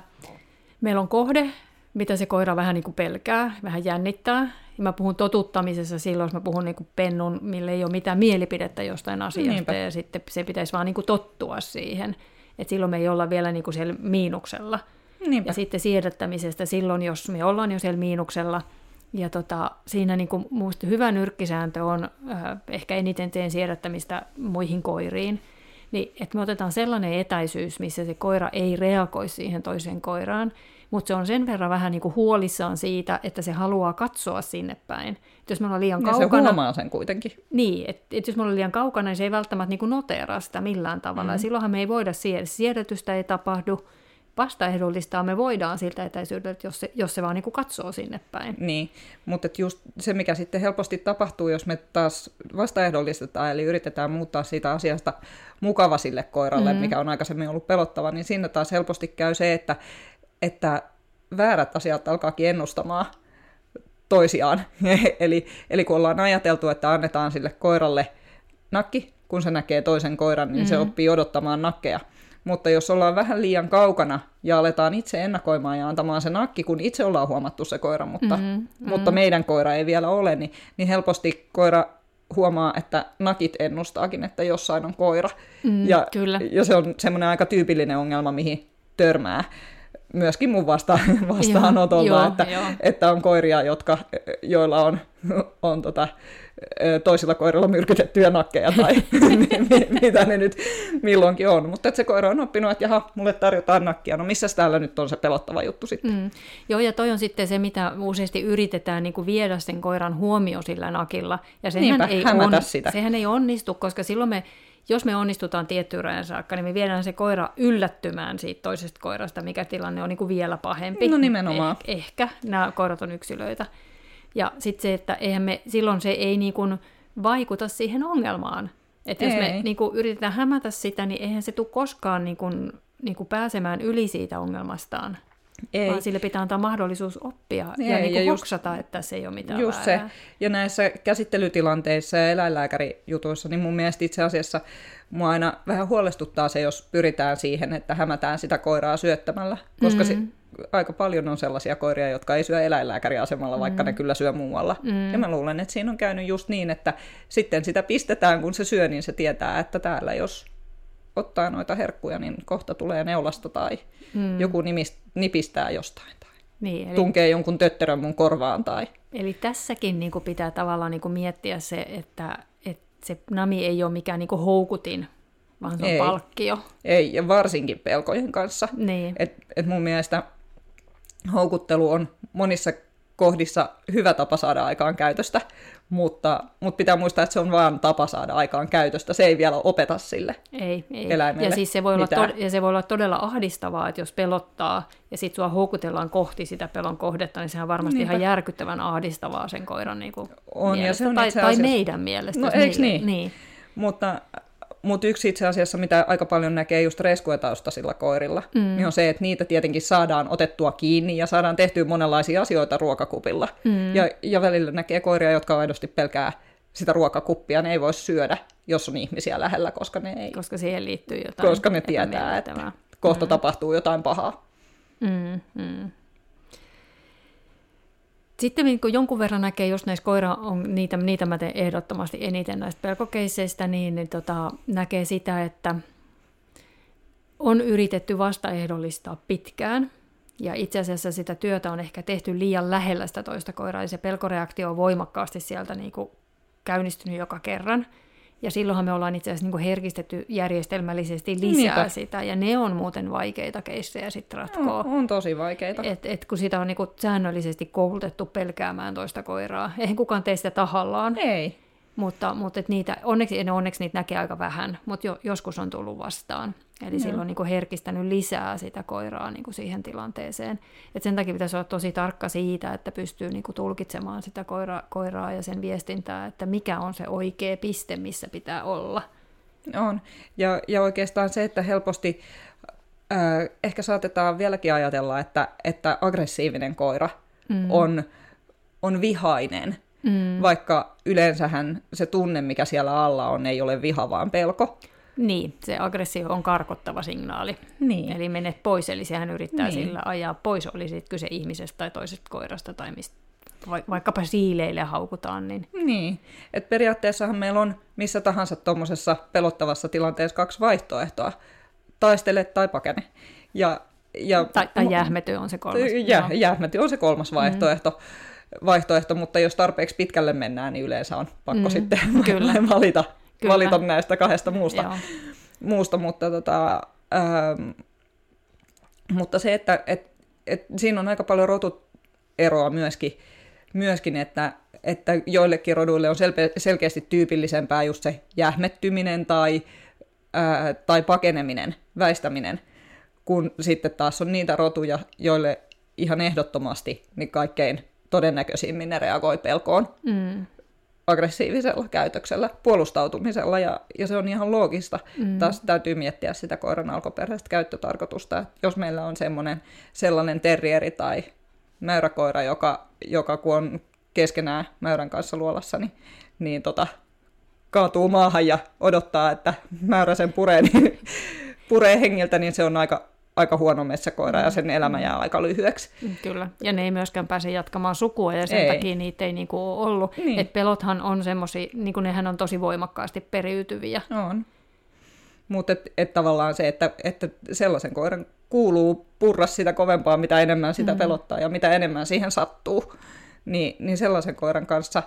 meillä on kohde, mitä se koira vähän niin kuin pelkää, vähän jännittää. Ja mä puhun totuttamisessa silloin, jos mä puhun niin kuin pennun, millä ei ole mitään mielipidettä jostain asiasta, Niinpä. ja sitten se pitäisi vaan niin kuin tottua siihen. Et silloin me ei olla vielä niin kuin siellä miinuksella. Niinpä. Ja sitten siirrettämisestä silloin, jos me ollaan jo siellä miinuksella, ja tota, siinä niin kuin, muista hyvä nyrkkisääntö on, äh, ehkä eniten teen siirrettämistä muihin koiriin, niin että me otetaan sellainen etäisyys, missä se koira ei reagoi siihen toiseen koiraan, mutta se on sen verran vähän niin kuin huolissaan siitä, että se haluaa katsoa sinne päin. Et jos me ollaan liian ja kaukana... se huomaa sen kuitenkin. Niin, että et jos me ollaan liian kaukana, niin se ei välttämättä niin kuin noteraa sitä millään tavalla. Mm-hmm. Ja silloinhan me ei voida siedä. Siedätystä ei tapahdu. Vastaehdollistaa me voidaan siltä etäisyydeltä, jos se, jos se vaan niin kuin katsoo sinne päin. Niin, mutta just se, mikä sitten helposti tapahtuu, jos me taas vastaehdollistetaan, eli yritetään muuttaa siitä asiasta mukava sille koiralle, mm-hmm. mikä on aikaisemmin ollut pelottava, niin siinä taas helposti käy se, että että väärät asiat alkaakin ennustamaan toisiaan. eli, eli kun ollaan ajateltu, että annetaan sille koiralle nakki, kun se näkee toisen koiran, niin mm-hmm. se oppii odottamaan nakkeja. Mutta jos ollaan vähän liian kaukana ja aletaan itse ennakoimaan ja antamaan se nakki, kun itse ollaan huomattu se koira, mutta, mm-hmm. mm-hmm. mutta meidän koira ei vielä ole, niin, niin helposti koira huomaa, että nakit ennustaakin, että jossain on koira. Mm, ja, kyllä. ja se on semmoinen aika tyypillinen ongelma, mihin törmää myöskin mun vasta, vastaanotolta, joo, että, joo. että on koiria, jotka, joilla on, on tota, toisilla koirilla myrkytettyjä nakkeja tai mitä ne nyt milloinkin on. Mutta että se koira on oppinut, että jaha, mulle tarjotaan nakkia, no missä täällä nyt on se pelottava juttu sitten. Mm. Joo, ja toi on sitten se, mitä useasti yritetään niin kuin viedä sen koiran huomio sillä nakilla. Ja sehän, Niinpä, ei, on, sitä. sehän ei onnistu, koska silloin me jos me onnistutaan tiettyyn rajan saakka, niin me viedään se koira yllättymään siitä toisesta koirasta, mikä tilanne on niin kuin vielä pahempi. No nimenomaan. Eh, ehkä nämä koirat on yksilöitä. Ja sitten se, että eihän me, silloin se ei niin kuin vaikuta siihen ongelmaan. Että jos me niin kuin yritetään hämätä sitä, niin eihän se tule koskaan niin kuin, niin kuin pääsemään yli siitä ongelmastaan. Ei. Vaan sille pitää antaa mahdollisuus oppia ei, ja, niin ja hoksata, just, että se ei ole mitään just väärää. se. Ja näissä käsittelytilanteissa ja eläinlääkärijutuissa, niin mun mielestä itse asiassa mua aina vähän huolestuttaa se, jos pyritään siihen, että hämätään sitä koiraa syöttämällä. Koska mm-hmm. se, aika paljon on sellaisia koiria, jotka ei syö eläinlääkäriasemalla, vaikka mm. ne kyllä syö muualla. Mm. Ja mä luulen, että siinä on käynyt just niin, että sitten sitä pistetään, kun se syö, niin se tietää, että täällä jos ottaa noita herkkuja, niin kohta tulee neulasta tai mm. joku nimist, nipistää jostain tai niin, eli... tunkee jonkun tötterön mun korvaan. Tai... Eli tässäkin niin kuin pitää tavallaan niin kuin miettiä se, että, että se nami ei ole mikään niin kuin houkutin, vaan se on ei. palkkio. Ei, ja varsinkin pelkojen kanssa. Niin. Et, et mun mielestä houkuttelu on monissa kohdissa hyvä tapa saada aikaan käytöstä, mutta, mutta pitää muistaa, että se on vain tapa saada aikaan käytöstä. Se ei vielä opeta sille ei, ei. eläimelle ja, siis se voi olla to- ja se voi olla todella ahdistavaa, että jos pelottaa ja sitten sua houkutellaan kohti sitä pelon kohdetta, niin sehän on varmasti Niinpä. ihan järkyttävän ahdistavaa sen koiran niin kuin on, mielestä. ja se on tai, asiassa... tai meidän mielestä. No eikö niin? niin? Mutta mutta yksi itse asiassa, mitä aika paljon näkee just reskuetaustaisilla koirilla, mm. niin on se, että niitä tietenkin saadaan otettua kiinni ja saadaan tehtyä monenlaisia asioita ruokakupilla. Mm. Ja, ja välillä näkee koiria, jotka aidosti pelkää sitä ruokakuppia, ne ei voi syödä, jos on ihmisiä lähellä, koska ne ei... Koska siihen liittyy jotain Koska ne tietää, että kohta mm. tapahtuu jotain pahaa. Mm, mm. Sitten niin kun jonkun verran näkee, jos näissä koira on, niitä, niitä mä teen ehdottomasti eniten näistä pelkokeisseistä, niin, niin tota, näkee sitä, että on yritetty vastaehdollistaa pitkään. Ja itse asiassa sitä työtä on ehkä tehty liian lähellä sitä toista koiraa, ja se pelkoreaktio on voimakkaasti sieltä niin kuin käynnistynyt joka kerran. Ja silloinhan me ollaan itse asiassa niin herkistetty järjestelmällisesti lisää Niinpä. sitä, ja ne on muuten vaikeita keissejä sitten ratkoa. On, on tosi vaikeita. Et, et kun sitä on niin säännöllisesti koulutettu pelkäämään toista koiraa. Eihän kukaan tee sitä tahallaan. Ei. Mutta, mutta et niitä, onneksi, ne onneksi niitä näkee aika vähän, mutta jo, joskus on tullut vastaan. Eli no. silloin niin kuin herkistänyt lisää sitä koiraa niin kuin siihen tilanteeseen. Et sen takia pitäisi olla tosi tarkka siitä, että pystyy niin kuin tulkitsemaan sitä koira, koiraa ja sen viestintää, että mikä on se oikea piste, missä pitää olla. On. Ja, ja oikeastaan se, että helposti äh, ehkä saatetaan vieläkin ajatella, että, että aggressiivinen koira mm. on, on vihainen, mm. vaikka yleensähän se tunne, mikä siellä alla on, ei ole viha, vaan pelko. Niin, se aggressio on karkottava signaali. Niin. Eli menet pois, eli sehän yrittää niin. sillä ajaa pois, oli sitten kyse ihmisestä tai toisesta koirasta tai mistä vaikkapa siileille haukutaan. Niin, niin. Et periaatteessahan meillä on missä tahansa tuommoisessa pelottavassa tilanteessa kaksi vaihtoehtoa. Taistele tai pakene. Ja, ja, tai, tai jähmety on se kolmas. Jä, jähmety on se kolmas vaihtoehto. Mm. vaihtoehto, mutta jos tarpeeksi pitkälle mennään, niin yleensä on pakko mm, sitten kyllä. valita Kyllä. valita näistä kahdesta muusta. muusta mutta, tota, ähm, mutta se, että et, et siinä on aika paljon rotueroa myöskin, myöskin että, että joillekin roduille on selpe, selkeästi tyypillisempää just se jähmettyminen tai, ää, tai pakeneminen, väistäminen, kun sitten taas on niitä rotuja, joille ihan ehdottomasti niin kaikkein todennäköisimmin ne reagoi pelkoon. Mm aggressiivisella käytöksellä, puolustautumisella, ja, ja se on ihan loogista. Mm. Taas täytyy miettiä sitä koiran alkuperäistä käyttötarkoitusta. Että jos meillä on semmoinen, sellainen terrieri tai mäyräkoira, joka, joka kun on keskenään mäyrän kanssa luolassa, niin, niin tota, kaatuu maahan ja odottaa, että mäyrä sen puree, niin, puree hengiltä, niin se on aika, aika huono metsäkoira ja sen elämä jää aika lyhyeksi. Kyllä, ja ne ei myöskään pääse jatkamaan sukua ja sen ei. takia niitä ei niinku ole ollut. Niin. Et pelothan on semmoisia, niinku nehän on tosi voimakkaasti periytyviä. On. Mutta et, et tavallaan se, että, että sellaisen koiran kuuluu purra sitä kovempaa, mitä enemmän sitä mm. pelottaa ja mitä enemmän siihen sattuu, niin, niin sellaisen koiran kanssa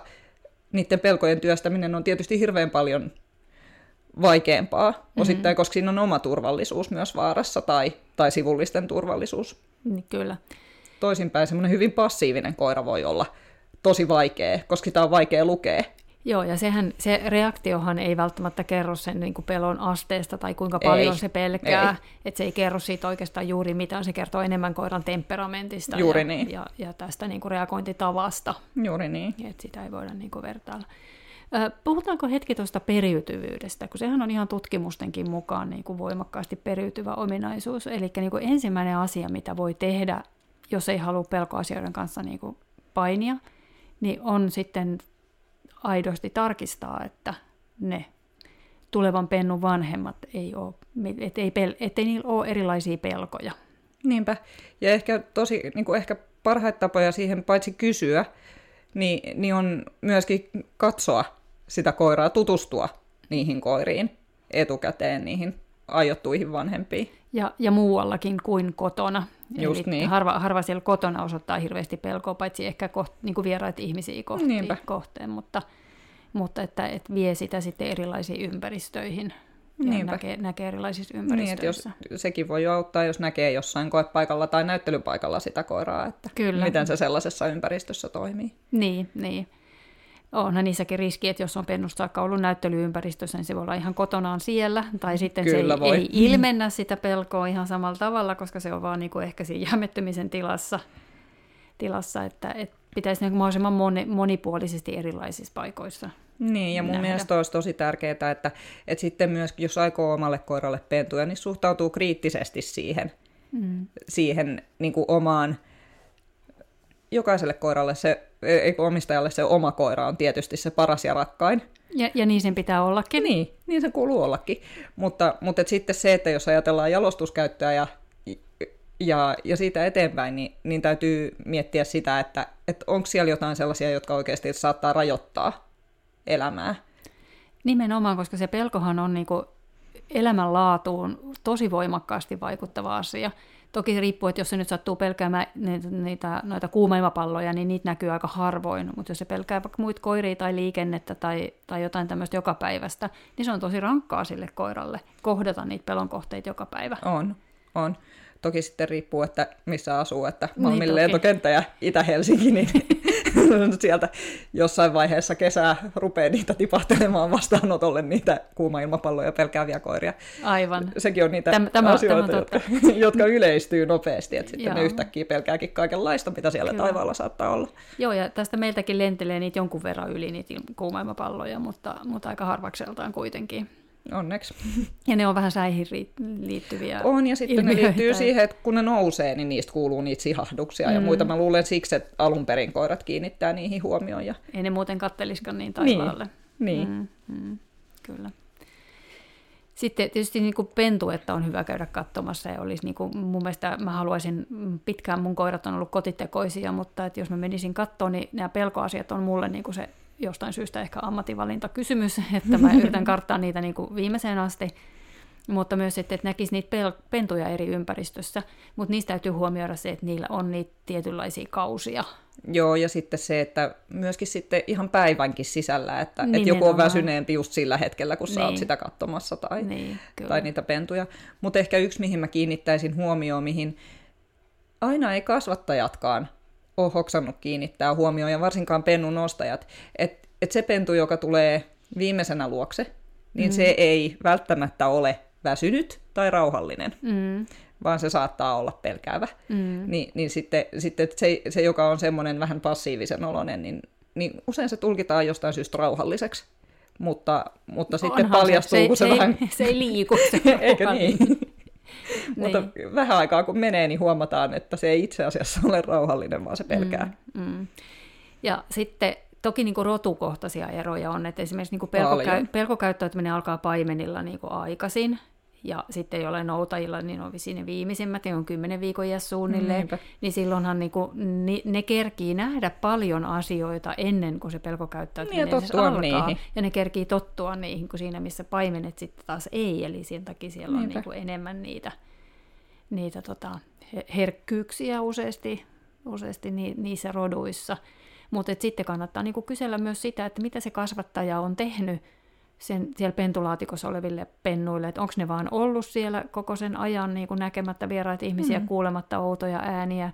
niiden pelkojen työstäminen on tietysti hirveän paljon vaikeampaa mm-hmm. osittain, koska siinä on oma turvallisuus myös vaarassa tai, tai sivullisten turvallisuus. Niin, kyllä. Toisinpäin semmoinen hyvin passiivinen koira voi olla tosi vaikea, koska sitä on vaikea lukea. Joo, ja sehän, se reaktiohan ei välttämättä kerro sen niin kuin pelon asteesta tai kuinka paljon ei, se pelkää. Että se ei kerro siitä oikeastaan juuri mitään, se kertoo enemmän koiran temperamentista juuri ja, niin. ja, ja tästä niin kuin reagointitavasta. Juuri niin. Että sitä ei voida niin kuin vertailla. Puhutaanko hetki tuosta periytyvyydestä, kun sehän on ihan tutkimustenkin mukaan niin kuin voimakkaasti periytyvä ominaisuus. Eli niin kuin ensimmäinen asia, mitä voi tehdä, jos ei halua pelkoasioiden kanssa niin kuin painia, niin on sitten aidosti tarkistaa, että ne tulevan pennun vanhemmat ei ole, et ei, pel, ettei niillä ole erilaisia pelkoja. Niinpä. Ja ehkä tosi niin kuin ehkä parhaita tapoja siihen paitsi kysyä, niin, niin on myöskin katsoa sitä koiraa, tutustua niihin koiriin etukäteen, niihin aiottuihin vanhempiin. Ja, ja muuallakin kuin kotona. Just Eli niin. harva, harva siellä kotona osoittaa hirveästi pelkoa, paitsi ehkä koht, niin kuin vieraita ihmisiä kohti, kohteen, mutta, mutta että, että vie sitä sitten erilaisiin ympäristöihin ja näkee, näkee erilaisissa ympäristöissä. Niin, jos, sekin voi auttaa, jos näkee jossain koepaikalla tai näyttelypaikalla sitä koiraa, että Kyllä. miten se sellaisessa ympäristössä toimii. Niin, niin. Onhan niissäkin riski, että jos on pennusta saakka ollut näyttelyympäristössä, niin se voi olla ihan kotonaan siellä, tai sitten Kyllä se ei, ei ilmennä sitä pelkoa ihan samalla tavalla, koska se on vaan niin kuin ehkä siinä jämmettymisen tilassa, tilassa että, että pitäisi niin mahdollisimman moni, monipuolisesti erilaisissa paikoissa niin, ja mun nähdä. mielestä olisi tosi tärkeää, että, että sitten myös, jos aikoo omalle koiralle pentuja, niin suhtautuu kriittisesti siihen, mm. siihen niin kuin omaan, jokaiselle koiralle se, eikö omistajalle se oma koira on tietysti se paras ja rakkain. Ja, ja niin sen pitää ollakin. Niin, niin se kuuluu ollakin. Mutta, mutta et sitten se, että jos ajatellaan jalostuskäyttöä ja, ja, ja siitä eteenpäin, niin, niin täytyy miettiä sitä, että, että onko siellä jotain sellaisia, jotka oikeasti saattaa rajoittaa elämää? Nimenomaan, koska se pelkohan on niin kuin elämänlaatuun tosi voimakkaasti vaikuttava asia. Toki riippuu, että jos se nyt sattuu pelkäämään niitä, niitä noita kuumeimapalloja, niin niitä näkyy aika harvoin. Mutta jos se pelkää vaikka muita koiria tai liikennettä tai, tai jotain tämmöistä joka päivästä, niin se on tosi rankkaa sille koiralle kohdata niitä pelonkohteita joka päivä. On, on. Toki sitten riippuu, että missä asuu, että Malmin niin, lentokenttä ja Itä-Helsinki, niin sieltä jossain vaiheessa kesää rupeaa niitä tipahtelemaan vastaanotolle niitä kuuma ilmapalloja pelkääviä koiria. Aivan. Sekin on niitä tämä, tämä, asioita, tämä jotka, jotka yleistyy nopeasti, että sitten Joo. ne yhtäkkiä pelkääkin kaikenlaista, mitä siellä Kyllä. taivaalla saattaa olla. Joo, ja tästä meiltäkin lentelee niitä jonkun verran yli niitä kuuma ilmapalloja, mutta, mutta aika harvakseltaan kuitenkin. Onneksi. Ja ne on vähän säihin liittyviä On, ja sitten ilmiöitä. ne liittyy siihen, että kun ne nousee, niin niistä kuuluu niitä sihahduksia mm. ja muita. Mä luulen siksi, että alun perin koirat kiinnittää niihin huomioon. Ja... Ei ne muuten katteliskaan niin taivaalle. Niin, niin. Mm, mm, kyllä. Sitten tietysti niin kuin pentuetta on hyvä käydä katsomassa ja olisi niin kuin, mun mielestä mä haluaisin, pitkään mun koirat on ollut kotitekoisia, mutta että jos mä menisin katsoa, niin nämä pelkoasiat on mulle niin kuin se jostain syystä ehkä ammatinvalintakysymys, että mä yritän karttaa niitä niin kuin viimeiseen asti, mutta myös, että, että näkisi niitä pel- pentuja eri ympäristössä, mutta niistä täytyy huomioida se, että niillä on niitä tietynlaisia kausia. Joo, ja sitten se, että myöskin sitten ihan päivänkin sisällä, että, että joku on väsyneempi just sillä hetkellä, kun niin. sä oot niin. sitä katsomassa tai, niin, tai niitä pentuja. Mutta ehkä yksi, mihin mä kiinnittäisin huomioon, mihin aina ei kasvattajatkaan ole hoksannut kiinnittää huomioon, ja varsinkaan pennun nostajat, että et se pentu, joka tulee viimeisenä luokse, niin mm. se ei välttämättä ole väsynyt tai rauhallinen, mm. vaan se saattaa olla pelkäävä. Mm. Ni, niin sitten, sitten se, se, joka on semmoinen vähän passiivisen oloinen, niin, niin usein se tulkitaan jostain syystä rauhalliseksi. Mutta, mutta sitten paljastuu, se, kun se, se vähän... Ei, se ei liiku. Se Eikö niin? Mutta niin. vähän aikaa kun menee, niin huomataan, että se ei itse asiassa ole rauhallinen, vaan se pelkää. Mm, mm. Ja sitten toki niin kuin rotukohtaisia eroja on, että esimerkiksi niin kuin pelkokäy- pelkokäyttäytyminen alkaa paimenilla niin kuin aikaisin, ja sitten ole noutajilla, niin on ne viimeisimmät, ne on kymmenen viikon iässä suunnilleen, Niinpä. niin silloinhan niin kuin, ne, kerkii nähdä paljon asioita ennen kuin se pelkokäyttäytyminen niin, ja alkaa. Niihin. Ja ne kerkii tottua niihin, kun siinä missä paimenet sitten taas ei, eli sen takia siellä Niinpä. on niin kuin enemmän niitä, niitä tota, herkkyyksiä useasti, useasti ni, niissä roduissa. Mutta sitten kannattaa niinku kysellä myös sitä, että mitä se kasvattaja on tehnyt sen, siellä pentulaatikossa oleville pennuille, että onko ne vaan ollut siellä koko sen ajan niin kuin näkemättä vieraita ihmisiä, mm. kuulematta outoja ääniä,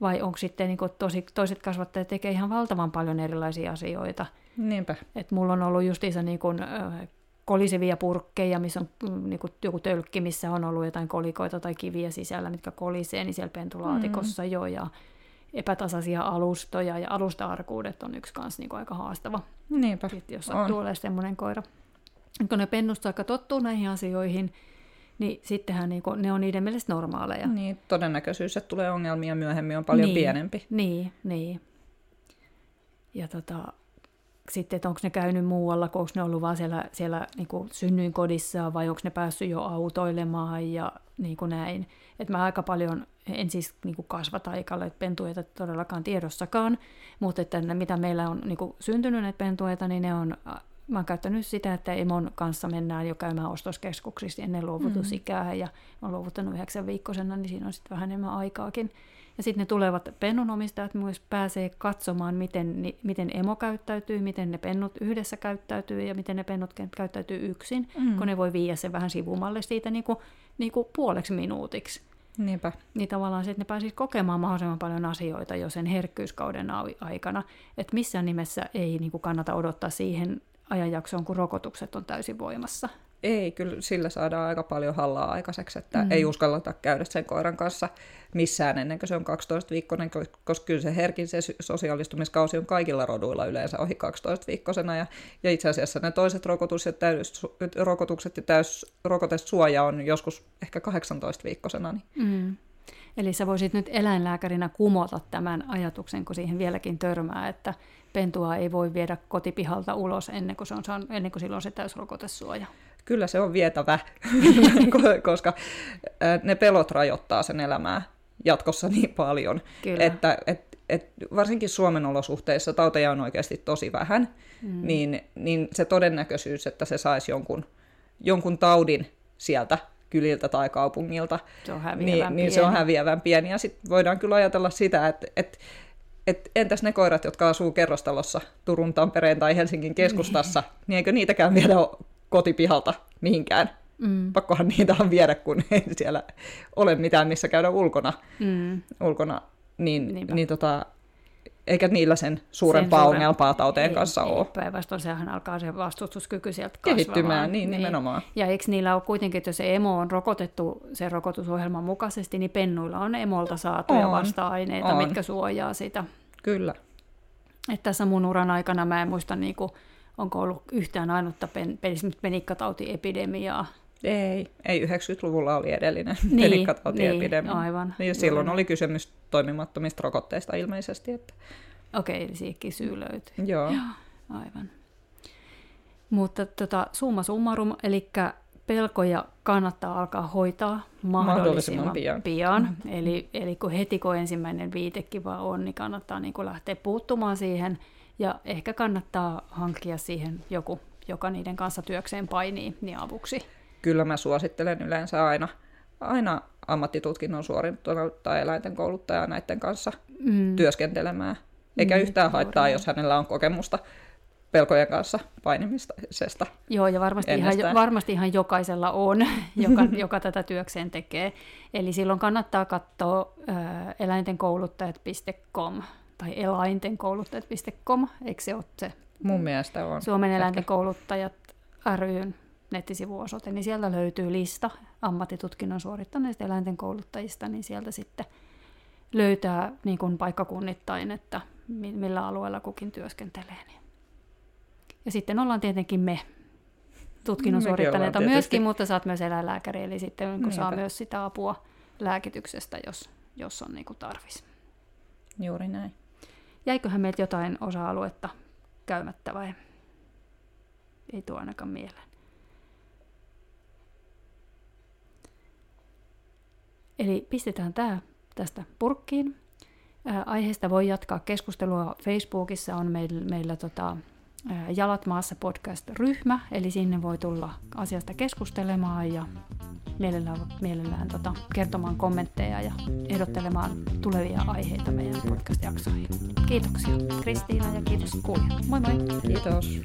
vai onko sitten niin kuin tosi, toiset kasvattajat tekee ihan valtavan paljon erilaisia asioita. Niinpä. Et mulla on ollut justiinsa niin kuin, kolisevia purkkeja, missä on mm, niin kuin joku tölkki, missä on ollut jotain kolikoita tai kiviä sisällä, mitkä kolisee, niin siellä pentulaatikossa mm. jo, ja epätasaisia alustoja, ja alusta-arkuudet on yksi kanssa niin kuin aika haastava. Niinpä, Sitten, jos sattuu olemaan semmoinen koira kun ne pennusta aika tottuu näihin asioihin, niin sittenhän niin kuin, ne on niiden mielestä normaaleja. Niin, todennäköisyys, että tulee ongelmia myöhemmin on paljon niin, pienempi. Niin, niin. Ja tota, sitten, että onko ne käynyt muualla, onko ne ollut vaan siellä, siellä niin kuin synnyinkodissa vai onko ne päässyt jo autoilemaan ja niin kuin näin. että mä aika paljon, en siis niin kuin kasvata eikä ole pentueita todellakaan tiedossakaan, mutta että ne, mitä meillä on niin kuin syntynyt näitä pentueita, niin ne on mä oon käyttänyt sitä, että Emon kanssa mennään jo käymään ostoskeskuksissa ennen luovutusikää mm. ja mä oon luovuttanut yhdeksän viikkosena, niin siinä on sitten vähän enemmän aikaakin. Ja sitten ne tulevat pennunomistajat myös pääsee katsomaan, miten, ni, miten emo käyttäytyy, miten ne pennut yhdessä käyttäytyy ja miten ne pennut käyttäytyy yksin, mm. kun ne voi viiä sen vähän sivumalle siitä niin kuin, niin kuin puoleksi minuutiksi. Niinpä. Niin tavallaan se, että ne pääsisivät kokemaan mahdollisimman paljon asioita jo sen herkkyyskauden aikana. Että missään nimessä ei niin kuin kannata odottaa siihen ajanjaksoon, kun rokotukset on täysin voimassa. Ei, kyllä sillä saadaan aika paljon hallaa aikaiseksi, että mm. ei uskalleta käydä sen koiran kanssa missään ennen kuin se on 12-viikkoinen, koska kyllä se herkin se sosiaalistumiskausi on kaikilla roduilla yleensä ohi 12-viikkosena, ja, ja itse asiassa ne toiset rokotus ja täys, rokotukset ja täys rokotesuoja on joskus ehkä 18-viikkosena. Niin. Mm. Eli sä voisit nyt eläinlääkärinä kumota tämän ajatuksen, kun siihen vieläkin törmää, että pentua ei voi viedä kotipihalta ulos ennen kuin, se on, ennen kuin silloin se täysrokotesuoja. Kyllä se on vietävä, koska ne pelot rajoittaa sen elämää jatkossa niin paljon, Kyllä. että et, et varsinkin Suomen olosuhteissa tauteja on oikeasti tosi vähän, mm. niin, niin se todennäköisyys, että se saisi jonkun, jonkun taudin sieltä kyliltä tai kaupungilta, se on niin, niin se on häviävän pieni. Ja sitten voidaan kyllä ajatella sitä, että, että et entäs ne koirat, jotka asuu kerrostalossa Turun, Tampereen tai Helsingin keskustassa, niin, niin eikö niitäkään viedä kotipihalta mihinkään? Mm. Pakkohan niitä on viedä, kun ei siellä ole mitään, missä käydä ulkona. Mm. ulkona niin, niin tota, eikä niillä sen suurempaa sen suuren... ongelmaa tauteen ei, kanssa ei, ole. Päinvastoin sehän alkaa se vastustuskyky sieltä Kehittymään, niin, niin nimenomaan. Ja eikö niillä ole kuitenkin, että jos se emo on rokotettu sen rokotusohjelman mukaisesti, niin pennuilla on emolta saatuja on, vasta-aineita, on. mitkä suojaa sitä. Kyllä. Että tässä mun uran aikana mä en muista, niin kuin, onko ollut yhtään ainutta pen, penikkatautiepidemiaa, ei, ei 90-luvulla oli edellinen niin, penikkatautiepidemia. Niin, aivan. Ja silloin oli kysymys toimimattomista rokotteista ilmeisesti. Että... Okei, eli siihenkin syy löytyi. Joo. Joo. Aivan. Mutta tota, summa summarum, eli pelkoja kannattaa alkaa hoitaa mahdollisimman, mahdollisimman pian. pian. Mm-hmm. Eli, eli kun heti kun ensimmäinen viitekiva on, niin kannattaa niin kuin lähteä puuttumaan siihen ja ehkä kannattaa hankkia siihen joku, joka niiden kanssa työkseen painii, niin avuksi kyllä mä suosittelen yleensä aina, aina ammattitutkinnon suorittanutta eläinten kouluttajaa näiden kanssa mm. työskentelemään. Eikä mm, yhtään haittaa, jos hänellä on kokemusta pelkojen kanssa painimisesta. Joo, ja varmasti ihan, varmasti ihan jokaisella on, joka, joka tätä työkseen tekee. Eli silloin kannattaa katsoa äh, eläintenkouluttajat.com tai eläintenkouluttajat.com, eikö se ole se? Mun mielestä on. Suomen eläintenkouluttajat ryn nettisivuosoite, niin sieltä löytyy lista ammattitutkinnon suorittaneista eläinten kouluttajista, niin sieltä sitten löytää niin kuin paikkakunnittain, että millä alueella kukin työskentelee. Niin. Ja sitten ollaan tietenkin me tutkinnon Mekin suorittaneita myöskin, mutta saat myös eläinlääkäri, eli sitten kun saa myös sitä apua lääkityksestä, jos, jos on niin tarvis. Juuri näin. Jäiköhän meiltä jotain osa-aluetta käymättä vai ei tuo ainakaan mieleen? Eli pistetään tämä tästä purkkiin. Ää, aiheesta voi jatkaa keskustelua Facebookissa, on meillä, meillä tota, ää, Jalat maassa podcast-ryhmä, eli sinne voi tulla asiasta keskustelemaan ja mielellään, mielellään tota, kertomaan kommentteja ja ehdottelemaan tulevia aiheita meidän podcast-jaksoihin. Kiitoksia Kristiina ja kiitos kuulijat. Moi moi! Kiitos!